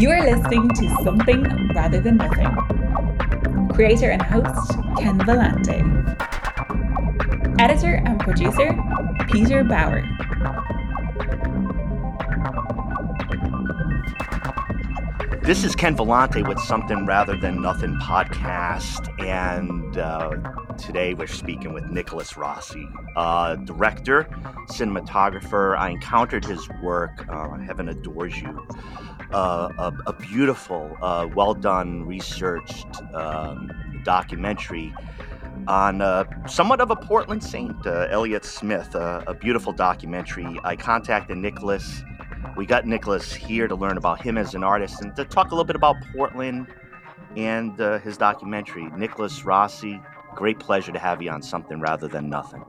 You are listening to Something Rather Than Nothing. Creator and host, Ken Vellante. Editor and producer, Peter Bauer. This is Ken Vellante with Something Rather Than Nothing podcast, and uh, today we're speaking with Nicholas Rossi, uh, director, cinematographer. I encountered his work, uh, Heaven Adores You, uh, a, a, beautiful, uh, well done, researched um, documentary on uh, somewhat of a Portland saint, Elliott Smith, a beautiful documentary. I contacted Nicholas we got Nicholas here to learn about him as an artist and to talk a little bit about Portland and uh, his documentary. Nicholas Rossi, great pleasure to have you on Something Rather Than Nothing.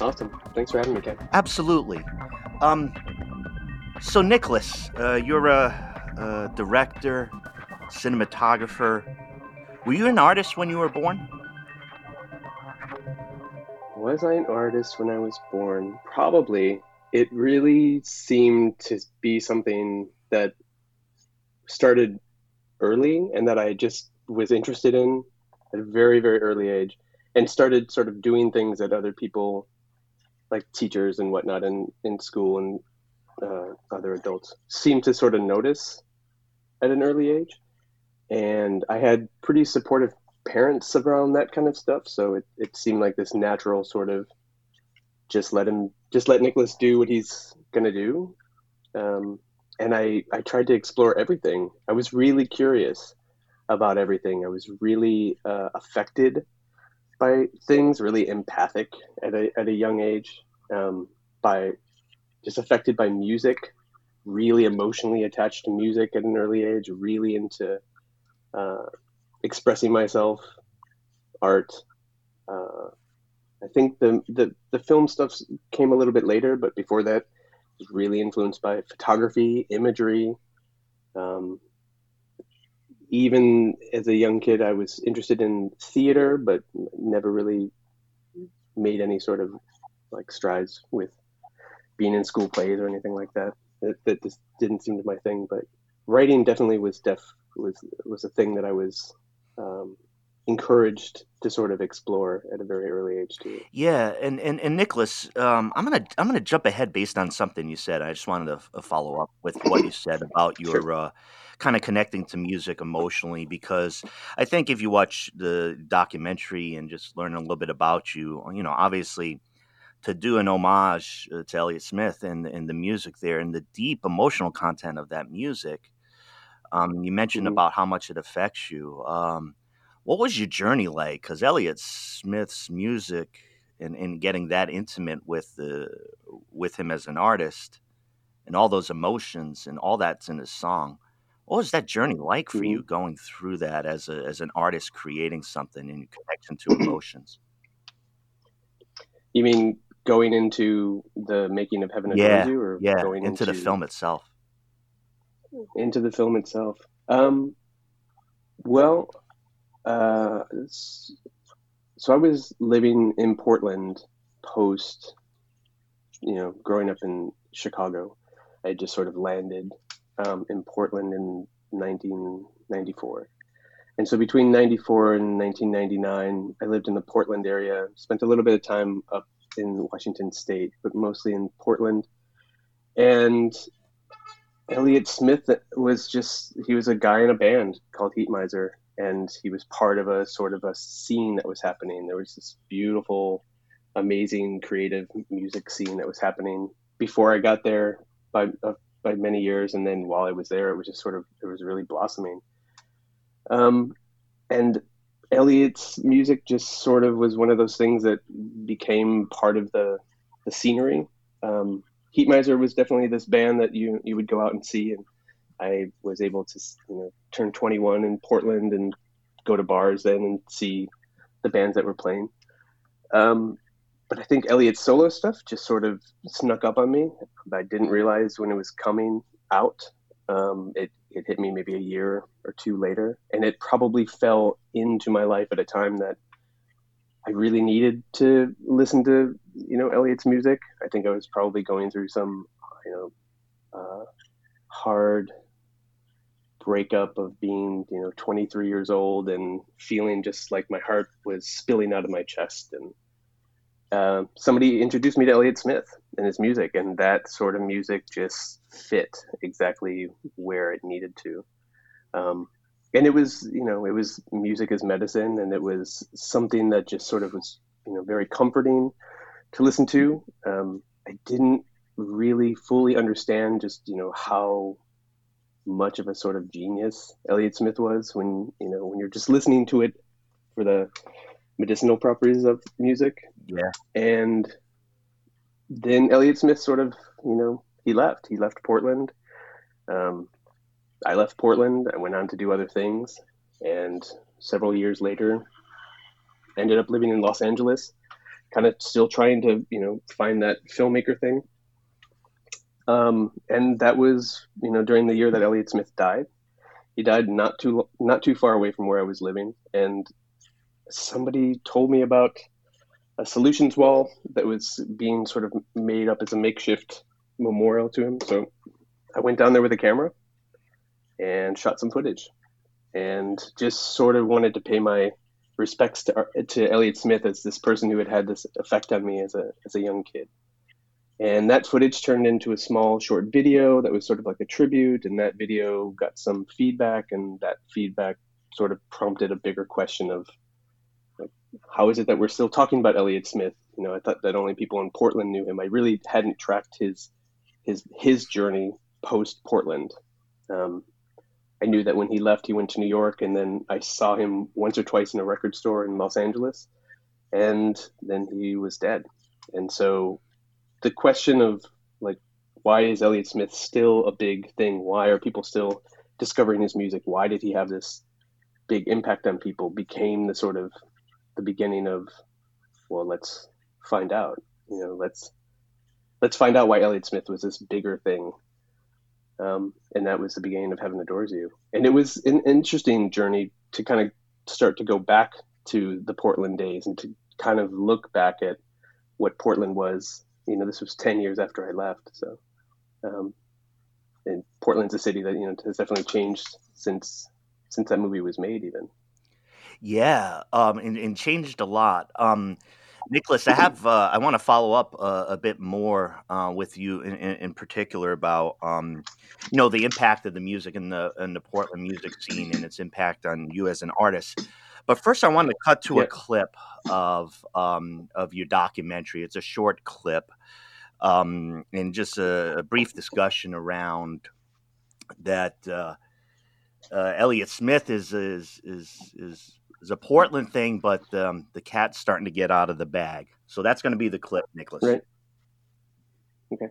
Awesome. Thanks for having me, Ken. Absolutely. Um, so, Nicholas, uh, you're a, a director, cinematographer. Were you an artist when you were born? Was I an artist when I was born? Probably it really seemed to be something that started early and that I just was interested in at a very, very early age and started sort of doing things that other people, like teachers and whatnot in, in school and uh, other adults, seemed to sort of notice at an early age. And I had pretty supportive parents around that kind of stuff. So it, it seemed like this natural sort of just let him just let Nicholas do what he's gonna do. Um, and I I tried to explore everything. I was really curious about everything. I was really uh, affected by things, really empathic at a at a young age. Um, by just affected by music, really emotionally attached to music at an early age. Really into uh, expressing myself, art. Uh, I think the, the the film stuff came a little bit later, but before that, was really influenced by photography, imagery. Um, even as a young kid, I was interested in theater, but never really made any sort of like strides with being in school plays or anything like that. That, that just didn't seem to my thing. But writing definitely was def was was a thing that I was um, encouraged to sort of explore at a very early age too. Yeah, and and, and Nicholas, um, I'm gonna I'm gonna jump ahead based on something you said. I just wanted to uh, follow up with what you said about your sure. uh, kind of connecting to music emotionally because I think if you watch the documentary and just learn a little bit about you, you know, obviously to do an homage uh, to Elliott Smith and and the music there and the deep emotional content of that music. Um, you mentioned mm-hmm. about how much it affects you. Um, what was your journey like? Because Elliott Smith's music and, and getting that intimate with the with him as an artist and all those emotions and all that's in his song. What was that journey like for you mm-hmm. going through that as a as an artist creating something in connection to emotions? You mean going into the making of Heaven yeah, You, or yeah, going into, into the film itself? Into the film itself. Um, well, uh, so I was living in Portland post, you know, growing up in Chicago. I just sort of landed um, in Portland in 1994. And so between 94 and 1999, I lived in the Portland area, spent a little bit of time up in Washington State, but mostly in Portland. And Elliott Smith was just, he was a guy in a band called Heatmiser and he was part of a sort of a scene that was happening. There was this beautiful, amazing, creative music scene that was happening before I got there by uh, by many years, and then while I was there, it was just sort of it was really blossoming. Um, and Elliott's music just sort of was one of those things that became part of the the scenery. Um, Heatmiser was definitely this band that you you would go out and see and I was able to you know turn 21 in Portland and go to bars then and see the bands that were playing. Um, but I think Elliott's solo stuff just sort of snuck up on me. I didn't realize when it was coming out. Um, it it hit me maybe a year or two later, and it probably fell into my life at a time that I really needed to listen to you know Elliott's music. I think I was probably going through some you know uh, hard breakup of being you know 23 years old and feeling just like my heart was spilling out of my chest and uh, somebody introduced me to Elliott Smith and his music, and that sort of music just fit exactly where it needed to. Um, and it was, you know, it was music as medicine, and it was something that just sort of was, you know, very comforting to listen to. Um, I didn't really fully understand just, you know, how much of a sort of genius Elliott Smith was when, you know, when you're just listening to it for the medicinal properties of music. Yeah. And then Elliott Smith sort of, you know, he left. He left Portland. Um, I left Portland. I went on to do other things, and several years later, ended up living in Los Angeles, kind of still trying to, you know, find that filmmaker thing. Um, and that was, you know, during the year that Elliott Smith died. He died not too not too far away from where I was living, and somebody told me about a solutions wall that was being sort of made up as a makeshift memorial to him. So I went down there with a camera and shot some footage and just sort of wanted to pay my respects to, to Elliott Smith as this person who had had this effect on me as a, as a young kid. And that footage turned into a small short video that was sort of like a tribute. And that video got some feedback, and that feedback sort of prompted a bigger question of how is it that we're still talking about Elliott Smith? You know, I thought that only people in Portland knew him. I really hadn't tracked his his his journey post Portland. Um, I knew that when he left, he went to New York, and then I saw him once or twice in a record store in Los Angeles, and then he was dead. And so, the question of like, why is Elliott Smith still a big thing? Why are people still discovering his music? Why did he have this big impact on people? Became the sort of the beginning of well let's find out you know let's let's find out why Elliott Smith was this bigger thing um, and that was the beginning of Heaven Adores You and it was an interesting journey to kind of start to go back to the Portland days and to kind of look back at what Portland was you know this was 10 years after I left so um, and Portland's a city that you know has definitely changed since since that movie was made even yeah, um, and, and changed a lot. Um, Nicholas, I have uh, I want to follow up uh, a bit more uh, with you in, in, in particular about um, you know the impact of the music and the in the Portland music scene and its impact on you as an artist. But first, I want to cut to Yeah. a clip of um, of your documentary. It's a short clip, um, and just a, a brief discussion around that. Uh, uh, Elliott Smith is is is is is a Portland thing, but um, the cat's starting to get out of the bag. So that's going to be the clip, Nicholas. Right. Okay.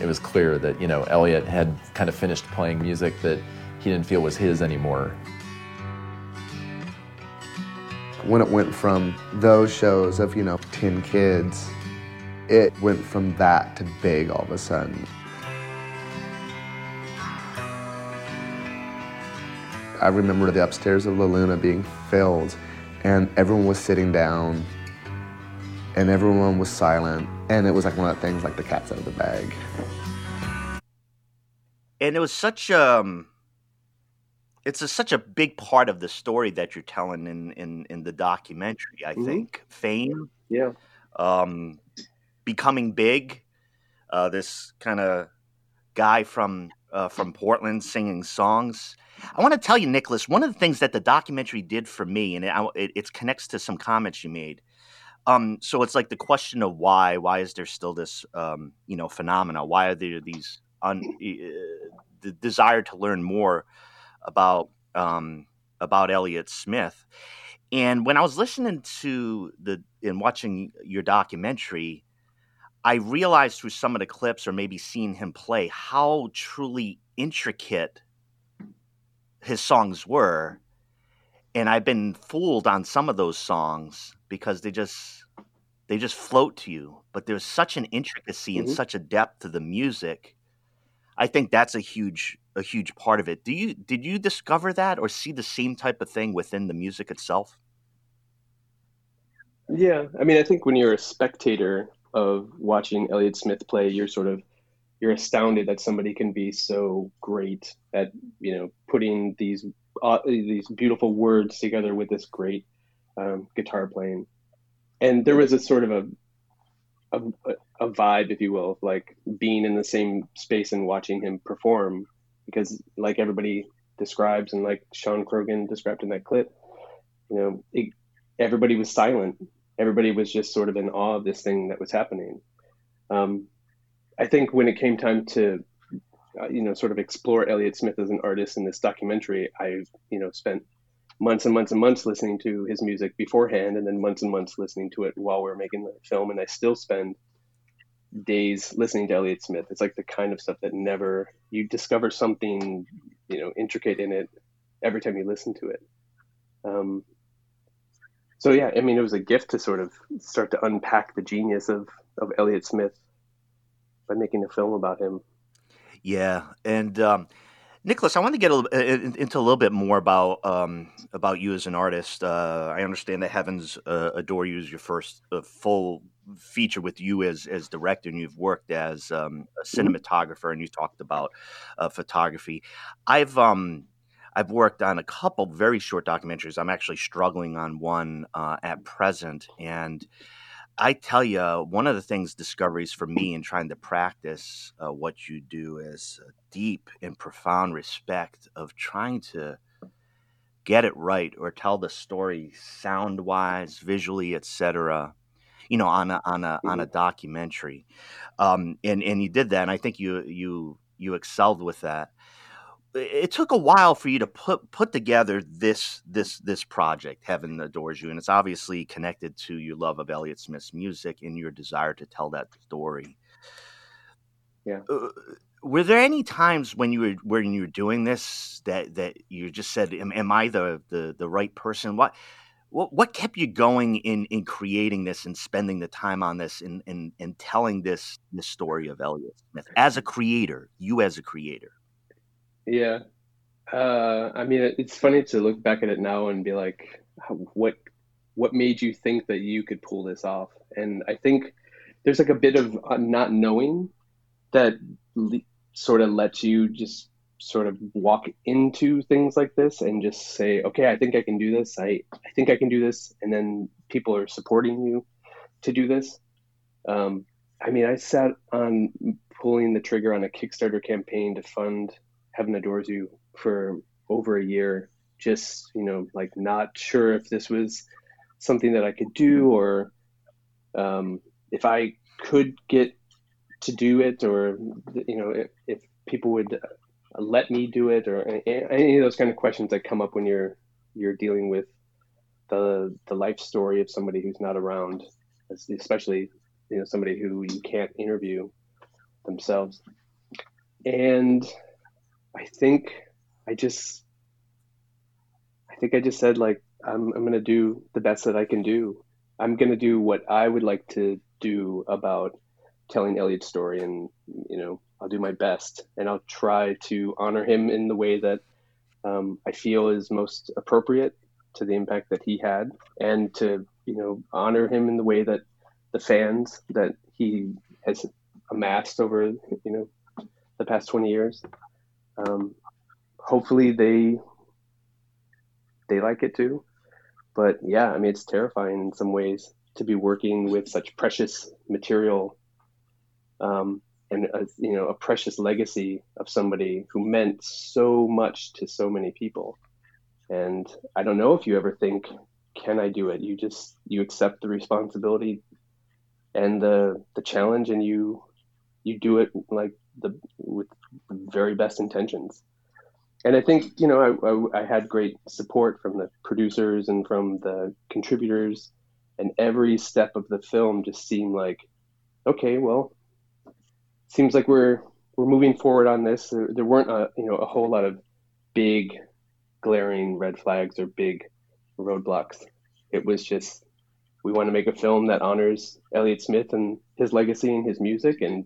It was clear that, you know, Elliott had kind of finished playing music that he didn't feel was his anymore. When it went from those shows of you know 10 kids it went from that to big all of a sudden. I remember the upstairs of la luna being filled and everyone was sitting down and everyone was silent and it was like one of the things like the cat's out of the bag. And it was such um, it's a, such a big part of the story that you're telling in in, in the documentary. I Mhm. think fame, yeah um, becoming big. Uh, this kind of guy from uh, from Portland singing songs. I want to tell you, Nicholas, one of the things that the documentary did for me, and it, it, it connects to some comments you made. Um, so it's like the question of why. Why is there still this, um, you know, phenomena? Why are there these un, uh, the desire to learn more about um, about Elliott Smith? And when I was listening to the and watching your documentary, I realized through some of the clips or maybe seeing him play how truly intricate his songs were. And I've been fooled on some of those songs because they just they just float to you. But there's such an intricacy and Mhm. such a depth to the music. I think that's a huge a huge part of it. Do you did you discover that or see the same type of thing within the music itself? Yeah, I mean, I think when you're a spectator of watching Elliott Smith play, you're sort of you're astounded that somebody can be so great at you know putting these uh, these beautiful words together with this great um, guitar playing. And there was a sort of a, a a vibe, if you will, like being in the same space and watching him perform, because like everybody describes and like Sean Croghan described in that clip, you know, it, everybody was silent. Everybody was just sort of in awe of this thing that was happening. Um, I think when it came time to, uh, you know, sort of explore Elliott Smith as an artist in this documentary, I, you know, spent months and months and months listening to his music beforehand, and then months and months listening to it while we are making the film. And I still spend days listening to Elliott Smith. It's like the kind of stuff that never you discover something, you know, intricate in it every time you listen to it. Um, so yeah, I mean, it was a gift to sort of start to unpack the genius of of Elliott Smith by making a film about him. Yeah, and um, Nicholas, I want to get a little, into a little bit more about um, about you as an artist. Uh, I understand that Heavens uh, Adore You is your first uh, full feature with you as as director, and you've worked as um, a mm-hmm. cinematographer, and you talked about uh, photography. I've um, I've worked on a couple very short documentaries. I'm actually struggling on one uh, at present, and I tell you, one of the things discoveries for me in trying to practice uh, what you do is a deep and profound respect of trying to get it right or tell the story sound wise, visually, etc. You know, on a on a on a mm-hmm. documentary, um, and and you did that, and I think you you you excelled with that it took a while for you to put put together this this this project heaven adores you and it's obviously connected to your love of elliott smith's music and your desire to tell that story. Yeah. Uh, were there any times when you were when you were doing this that that you just said am, am i the, the the right person? What what what kept you going in in creating this and spending the time on this and and, and telling this this story of elliott smith as a creator you as a creator yeah. Uh, I mean, it's funny to look back at it now and be like, what what made you think that you could pull this off? And I think there's like a bit of uh, not knowing that le- sort of lets you just sort of walk into things like this and just say, okay, I think I can do this. I, I think I can do this. And then people are supporting you to do this. Um, I mean, I sat on pulling the trigger on a Kickstarter campaign to fund Heaven Adores You for over a year, just, you know, like not sure if this was something that I could do or um, if I could get to do it or, you know, if, if people would let me do it or any of those kind of questions that come up when you're you're dealing with the the life story of somebody who's not around especially you know somebody who you can't interview themselves. And I think I just I think I just said like I'm I'm gonna do the best that I can do. I'm gonna do what I would like to do about telling Elliott's story, and you know I'll do my best, and I'll try to honor him in the way that um, I feel is most appropriate to the impact that he had, and to you know honor him in the way that the fans that he has amassed over you know the past 20 years um, hopefully they they like it too. But yeah, I mean, it's terrifying in some ways to be working with such precious material um, and a, you know a precious legacy of somebody who meant so much to so many people. And I don't know if you ever think, can I do it? You just you accept the responsibility and the the challenge, and you you do it like the with the very best intentions. And I think you know I, I, I had great support from the producers and from the contributors, and every step of the film just seemed like, okay, well, seems like we're we're moving forward on this. There, there weren't a you know a whole lot of big, glaring red flags or big roadblocks. It was just we want to make a film that honors Elliott Smith and his legacy and his music, and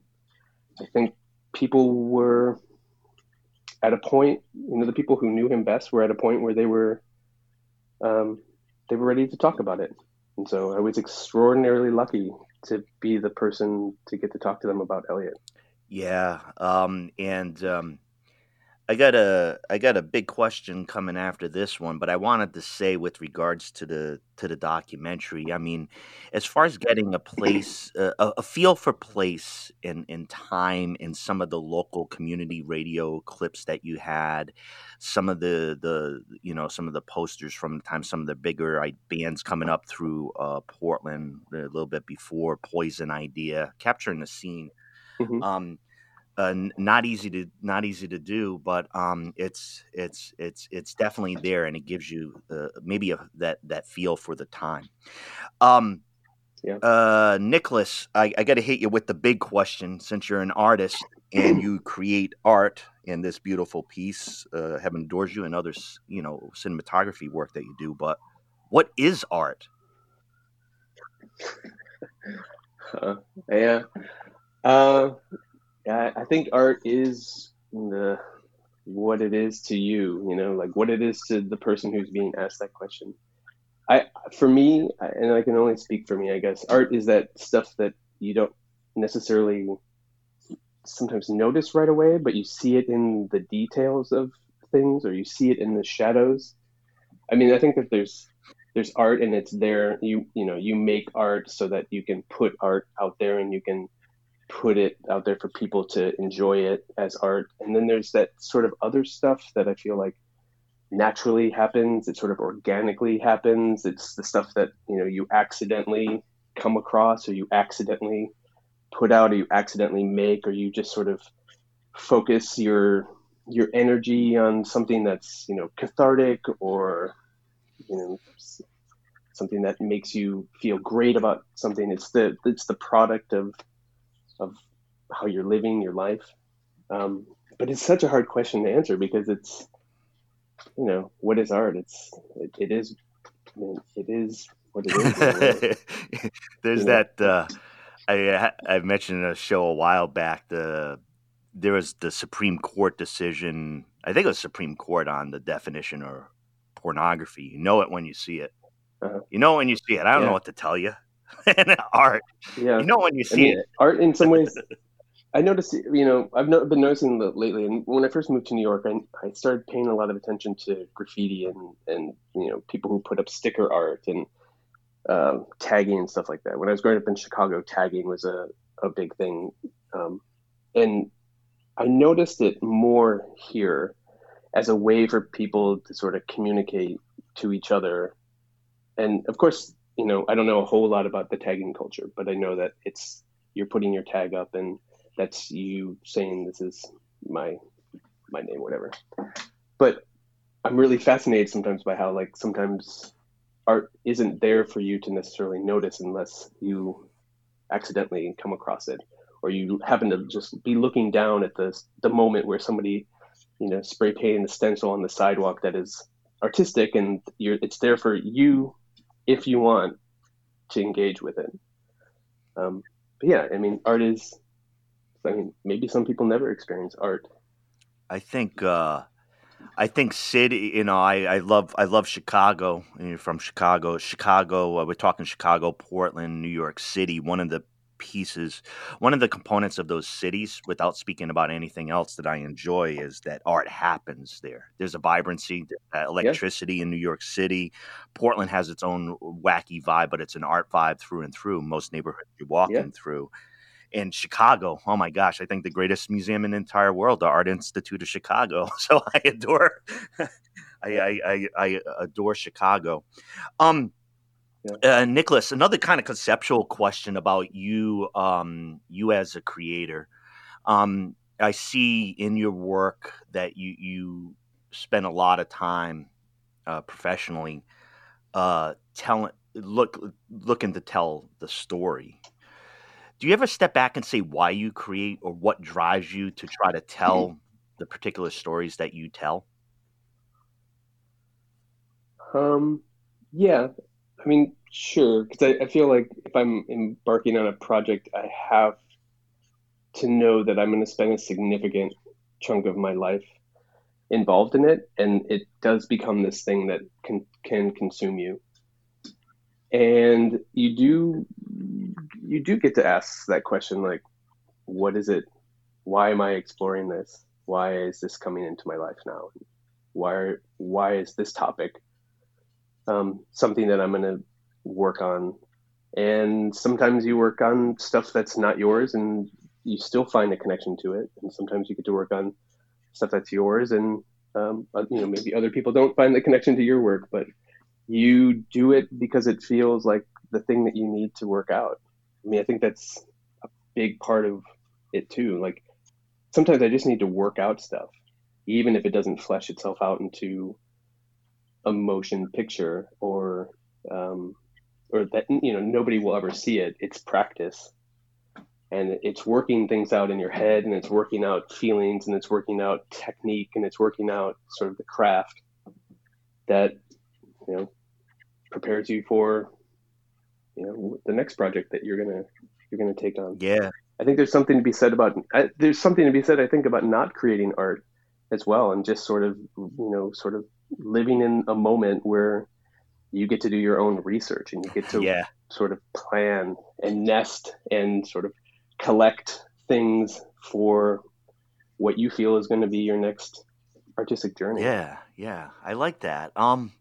I think people were at a point, you know, the people who knew him best were at a point where they were, um, they were ready to talk about it. And so I was extraordinarily lucky to be the person to get to talk to them about Elliott. Yeah, um, and um, I got a I got a big question coming after this one, but I wanted to say with regards to the to the documentary. I mean, as far as getting a place, uh, a, feel for place and and time in some of the local community radio clips that you had, some of the the you know some of the posters from the time some of the bigger bands coming up through uh, Portland a little bit before Poison Idea, capturing the scene. Mhm. Um, uh, not easy to not easy to do, but um, it's it's it's it's definitely there, and it gives you uh, maybe a, that that feel for the time. Um, Yeah. uh, Nicholas, I, I got to hit you with the big question since you're an artist and you create art in this beautiful piece. Uh, heaven adores you and others, you know, cinematography work that you do. But what is art? Uh, yeah. Uh, yeah, I think art is the what it is to you, you know, like what it is to the person who's being asked that question. I, for me, and I can only speak for me, I guess, art is that stuff that you don't necessarily sometimes notice right away, but you see it in the details of things, or you see it in the shadows. I mean, I think that there's there's art and it's there. You you know, you make art so that you can put art out there and you can put it out there for people to enjoy it as art. And then there's that sort of other stuff that I feel like naturally happens. It sort of organically happens. It's the stuff that, you know, you accidentally come across or you accidentally put out or you accidentally make or you just sort of focus your your energy on something that's, you know, cathartic or you know something that makes you feel great about something. It's the it's the product of of how you're living your life. Um, but it's such a hard question to answer because it's, you know, what is art? It's it, it is I mean, it is what it is. in a way. There's You that. Uh, I uh, I mentioned in a show a while back. The there was the Supreme Court decision. I think it was Supreme Court on the definition of pornography. You know it when you see it. Uh-huh. You know when you see it. I don't Yeah. know what to tell you. Art. Yeah, You know when you I see mean, it. art in some ways. I noticed, you know, I've no, been noticing that lately. And when I first moved to New York, I, I started paying a lot of attention to graffiti and, and you know, people who put up sticker art and um, tagging and stuff like that. When I was growing up in Chicago, tagging was a, a big thing. Um, and I noticed it more here as a way for people to sort of communicate to each other. And of course, you know, I don't know a whole lot about the tagging culture, but I know that it's you're putting your tag up and that's you saying this is my my name, whatever. But I'm really fascinated sometimes by how like sometimes art isn't there for you to necessarily notice unless you accidentally come across it or you happen to just be looking down at the the moment where somebody you know spray painting the stencil on the sidewalk that is artistic and you're it's there for you if you want to engage with it um, but yeah i mean art is i mean maybe some people never experience art I think uh I think city, you know, I, I love I love Chicago. You're from Chicago. Chicago, uh, we're talking Chicago, Portland, New York City. One of the pieces, one of the components of those cities, without speaking about anything else that I enjoy, is that art happens there. There's a vibrancy, uh, electricity in New York City. Portland has its own wacky vibe, but it's an art vibe through and through. Most neighborhoods you're walking Yeah. through in Chicago. Oh my gosh, I think the greatest museum in the entire world, the Art Institute of Chicago. So I adore, I, I, I, I adore Chicago. Um, uh, Nicholas, another kind of conceptual question about you, um, you as a creator. Um, I see in your work that you you spend a lot of time uh, professionally uh, telling look looking to tell the story do you ever step back and say why you create or what drives you to try to tell the particular stories that you tell? Um, yeah, I mean, sure, because I, I feel like if I'm embarking on a project, I have to know that I'm going to spend a significant chunk of my life involved in it, and it does become this thing that can can consume you. And you do you do get to ask that question, like, what is it why am I exploring this? Why is this coming into my life now? Why why is this topic um, something that I'm going to work on? And sometimes you work on stuff that's not yours, and you still find a connection to it. And sometimes you get to work on stuff that's yours, and um, uh, you know maybe other people don't find the connection to your work, but you do it because it feels like the thing that you need to work out. I mean, I think that's a big part of it too. Like sometimes I just need to work out stuff, even if it doesn't flesh itself out into a motion picture or um, or that you know nobody will ever see it. It's practice, and it's working things out in your head, and it's working out feelings, and it's working out technique, and it's working out sort of the craft that you know prepares you for you know the next project that you're gonna you're gonna take on. Yeah, I think there's something to be said about I, there's something to be said I think about not creating art as well and just sort of you know sort of living in a moment where you get to do your own research and you get to yeah. sort of plan and nest and sort of collect things for what you feel is going to be your next artistic journey. Yeah, yeah, I like that. Um,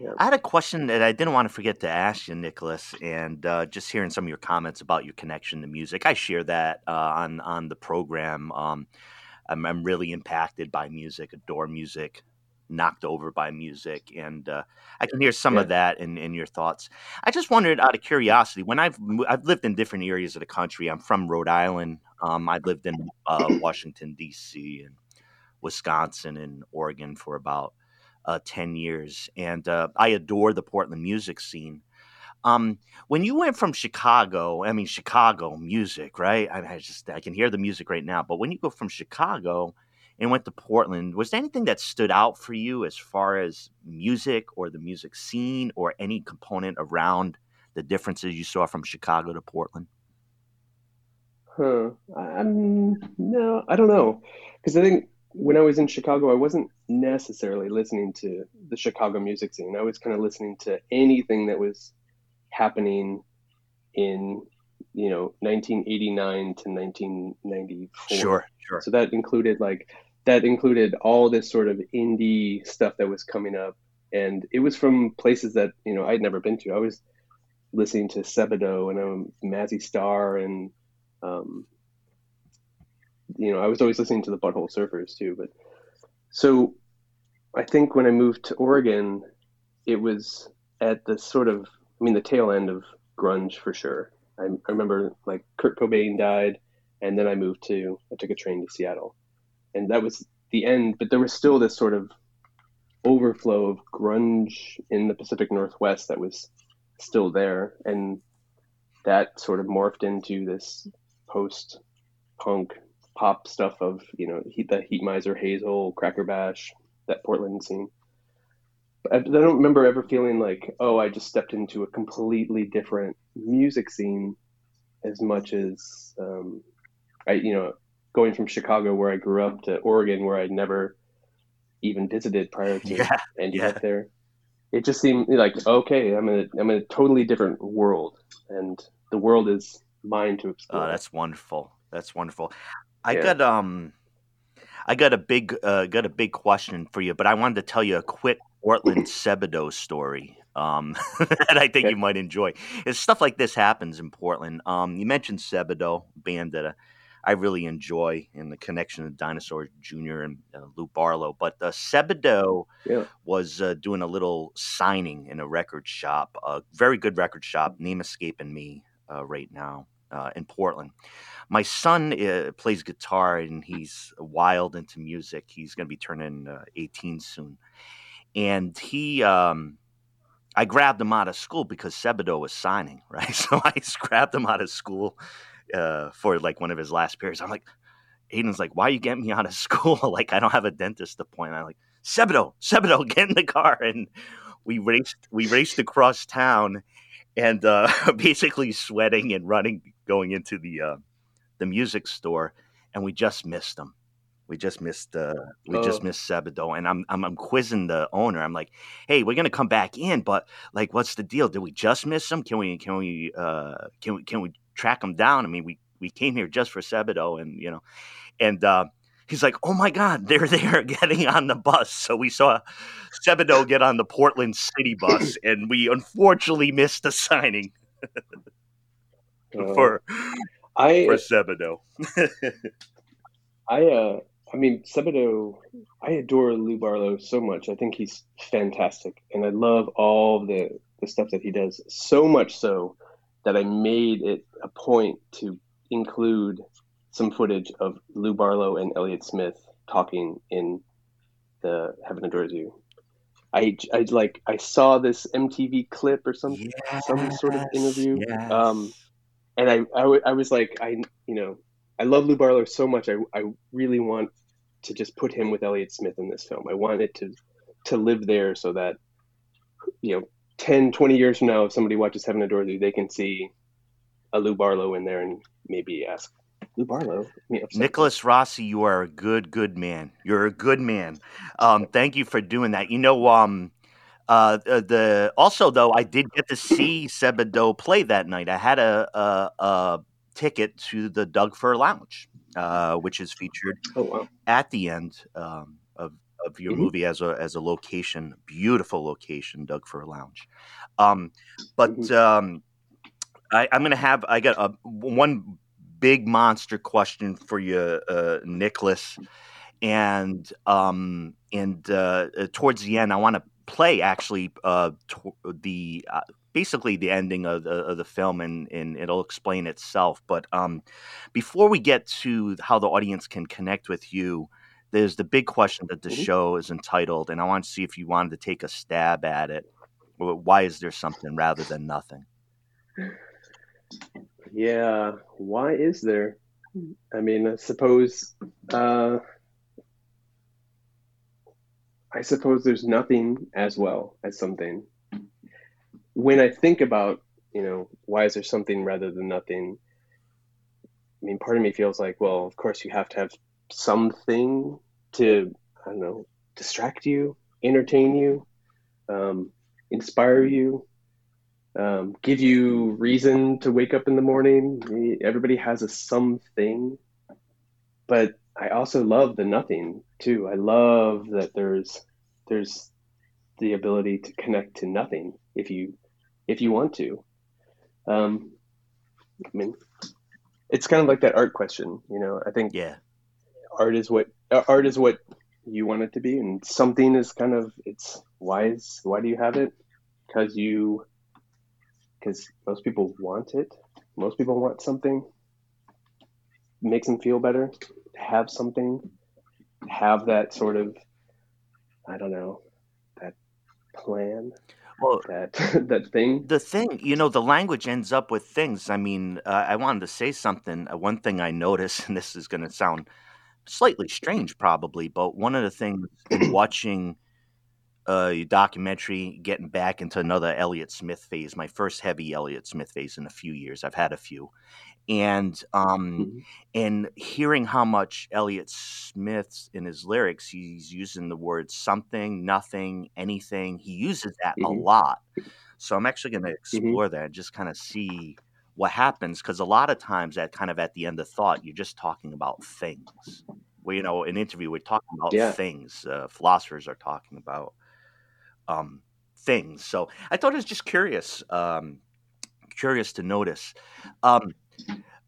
Yeah. I had a question that I didn't want to forget to ask you, Nicholas, and uh, just hearing some of your comments about your connection to music. I share that uh, on on the program. Um, I'm, I'm really impacted by music, adore music, knocked over by music, and uh, I can hear some of that in, in your thoughts. I just wondered, out of curiosity, when I've I've lived in different areas of the country. I'm from Rhode Island. Um, I lived in uh, Washington D.C. and Wisconsin and Oregon for about uh, 10 years. And uh, I adore the Portland music scene. Um, when you went from Chicago, I mean, Chicago music, right? I, I just, I can hear the music right now. But when you go from Chicago and went to Portland, was there anything that stood out for you as far as music or the music scene or any component around the differences you saw from Chicago to Portland? Huh. Um, no, I don't know. Because I think when I was in Chicago, I wasn't necessarily listening to the Chicago music scene. I was kind of listening to anything that was happening in, you know, 1989 to 1994. Sure, sure. So that included like that included all this sort of indie stuff that was coming up, and it was from places that you know I'd never been to. I was listening to Sebadoh and um, Mazzy Star and um, you know I was always listening to the Butthole Surfers too. But so I think when I moved to Oregon, it was at the sort of I mean the tail end of grunge for sure. I, I remember like Kurt Cobain died, and then I moved to I took a train to Seattle, and that was the end. But there was still this sort of overflow of grunge in the Pacific Northwest that was still there, and that sort of morphed into this post punk pop stuff of you know the Heatmiser, Hazel, Crackerbash, that Portland scene. I don't remember ever feeling like oh I just stepped into a completely different music scene as much as um, I you know going from Chicago where I grew up to Oregon where I'd never even visited prior to Yeah, ending yeah. up there. It just seemed like okay, I'm in a, I'm in a totally different world, and the world is mine to explore. Oh, that's wonderful. That's wonderful. I Yeah. got um, I got a big uh, got a big question for you, but I wanted to tell you a quick Portland Sebadoh story um, that I think Okay. you might enjoy. It's stuff like this happens in Portland. Um, you mentioned Sebadoh, band that uh, I really enjoy, and the connection of Dinosaur Jr. and uh, Lou Barlow. But uh, Sebadoh Yeah. was uh, doing a little signing in a record shop, a very good record shop. Name escaping me uh, right now uh, in Portland. My son uh, plays guitar and he's wild into music. He's going to be turning uh, 18 soon, and he. Um, I grabbed him out of school because Sebadoh was signing, right? So I grabbed him out of school uh, for like one of his last periods. I'm like, Aiden's like, why are you getting me out of school? like, I don't have a dentist appointment. I'm like, Sebadoh, Sebadoh, get in the car. And we raced, we raced across town and uh, basically sweating and running, going into the, uh, the music store. And we just missed him. We just missed, uh, we just Oh. missed Sebadoh. And I'm, I'm, I'm quizzing the owner. I'm like, hey, we're going to come back in, but like, what's the deal? Did we just miss him? Can we, can we, uh, can we, can we track him down? I mean, we, we came here just for Sebadoh, and you know, and uh, he's like, "Oh my God, they're there getting on the bus." So we saw Sebadoh get on the Portland City bus, and we unfortunately missed the signing Uh, for I for Sebadoh. I uh I mean Sebadoh I adore Lou Barlow so much. I think he's fantastic and I love all the the stuff that he does so much so that I made it a point to include some footage of Lou Barlow and Elliott Smith talking in the Heaven Adores You. I, I like I saw this MTV clip or some some sort of interview. Yes. Um, and I, I, w- I was like, I, you know, I love Lou Barlow so much. I, I really want to just put him with Elliott Smith in this film. I want it to, to live there so that, you know, 10, 20 years from now, if somebody watches Heaven Adores You, they can see a Lou Barlow in there and maybe ask, Lou Barlow? I mean, upset- Nicholas Rossi, you are a good, good man. You're a good man. Um, thank you for doing that. You know, um, uh, the, the also though, I did get to see Sebadoh play that night. I had a, a, a ticket to the Doug Fir Lounge, uh, which is featured Oh, wow. at the end um, of your Mhm. movie as a as a location, beautiful location, Doug for a Lounge. Um, but Mhm. um, I, I'm gonna have I got a one big monster question for you, uh, Nicholas, and um, and uh, uh, towards the end, I want to play actually uh, to- the uh, basically the ending of the, of the film, and, and it'll explain itself. But um, before we get to how the audience can connect with you, there's the big question that the Mhm. show is entitled, and I want to see if you wanted to take a stab at it. Why is there something rather than nothing? Yeah. Why is there? I mean, I suppose, uh, I suppose there's nothing as well as something. When I think about, you know, why is there something rather than nothing? I mean, part of me feels like, well, of course you have to have something to, I don't know, distract you, entertain you, um, inspire you, um, give you reason to wake up in the morning. Everybody has a something, but I also love the nothing too. I love that there's there's the ability to connect to nothing if you if you want to. Um, I mean, it's kind of like that art question, you know. I think Yeah, art is what uh, art is what you want it to be, and something is kind of it's why is why do you have it? Because you because most people want it. Most people want something. Makes them feel better. Have something. Have that sort of, I don't know, that plan. well, That that thing. the thing, you know, the language ends up with things. I mean, uh, I wanted to say something. Uh, one thing I noticed, and this is going to sound slightly strange, probably, but one of the things in watching a documentary, getting back into another Elliott Smith phase, my first heavy Elliott Smith phase in a few years. I've had a few, and um, Mhm. and hearing how much Elliott Smith in his lyrics, he's using the words something, nothing, anything. He uses that a Mhm. lot. So I'm actually going to explore that and just kind of see what happens because a lot of times at kind of at the end of thought, you're just talking about things. Well, you know, an interview, we're talking about Yeah. things. Uh, philosophers are talking about um, things. So I thought it was just curious, um, curious to notice. Um,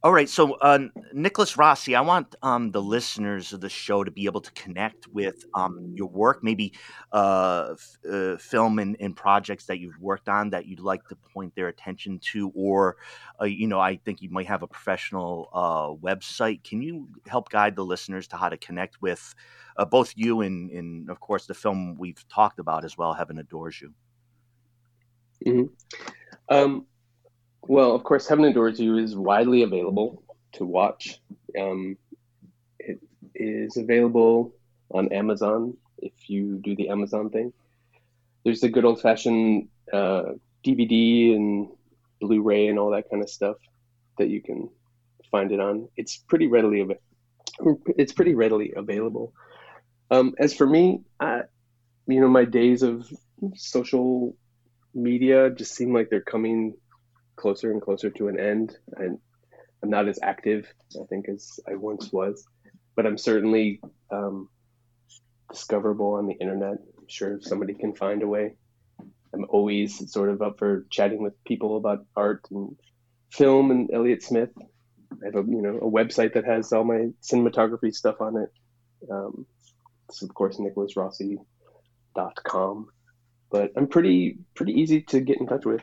all right, so uh, Nicholas Rossi, I want um, the listeners of the show to be able to connect with um, your work, maybe uh, f- uh, film and, and projects that you've worked on that you'd like to point their attention to, or uh, you know, I think you might have a professional uh, website. Can you help guide the listeners to how to connect with uh, both you and, and, of course, the film we've talked about as well, Heaven Adores You? Hmm. Um, well, of course, Heaven Adores You is widely available to watch. Um, it is available on Amazon if you do the Amazon thing. There's the good old fashioned uh, DVD and Blu-ray and all that kind of stuff that you can find it on. It's pretty readily it's pretty readily available. Um, as for me, I, you know, my days of social media just seem like they're coming closer and closer to an end. And I'm not as active, I think, as I once was, but I'm certainly um, discoverable on the internet. I'm sure somebody can find a way. I'm always sort of up for chatting with people about art and film and Elliott Smith. I have a you know a website that has all my cinematography stuff on it. Um, it's of course nicholasrossi.com. But I'm pretty pretty easy to get in touch with.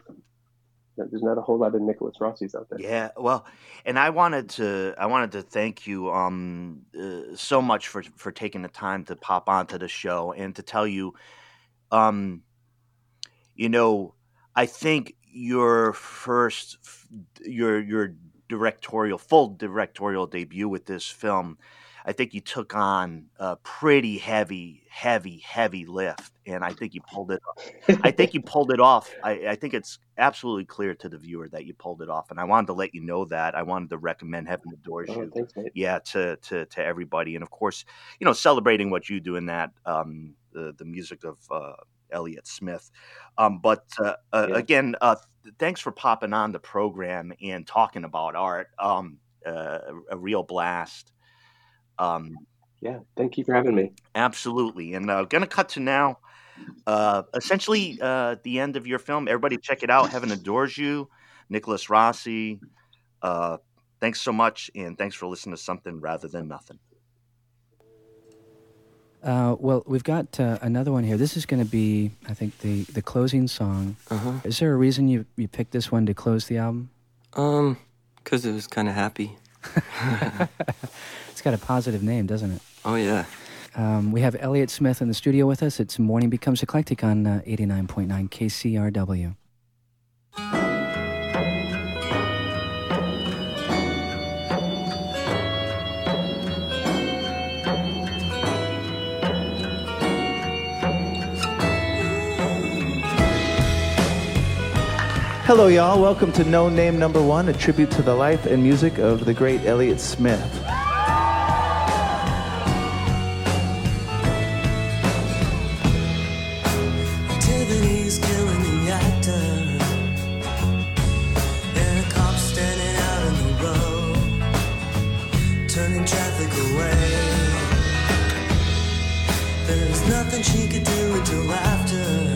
There's not a whole lot of Nickolas Rossi's out there. Yeah, well, and I wanted to I wanted to thank you um uh, so much for for taking the time to pop onto the show and to tell you um you know, I think your first your your directorial full directorial debut with this film I think you took on a pretty heavy, heavy, heavy lift, and I think you pulled it. off. I think you pulled it off. I, I, think it's absolutely clear to the viewer that you pulled it off, and I wanted to let you know that. I wanted to recommend Heaven Adores oh, You, thanks, yeah, to, to to everybody, and of course, you know, celebrating what you do in that um, the the music of uh, Elliott Smith. Um, but uh, uh, yeah. again, uh, thanks for popping on the program and talking about art. Um, uh, a real blast. Um, yeah, thank you for having me. Absolutely. And uh, going to cut to now. Uh, essentially, uh, the end of your film. Everybody, check it out. Heaven adores you, Nickolas Rossi. Uh, thanks so much, and thanks for listening to something rather than nothing. Uh, well, we've got uh, another one here. This is going to be, I think, the the closing song. Uh-huh. Is there a reason you you picked this one to close the album? Um, because it was kind of happy. It's got a positive name, doesn't it? Oh, yeah. Um, we have Elliott Smith in the studio with us. It's Morning Becomes Eclectic on uh, 89.9 KCRW. Hello, y'all. Welcome to No Name Number One, a tribute to the life and music of the great Elliott Smith. There's nothing she could do until after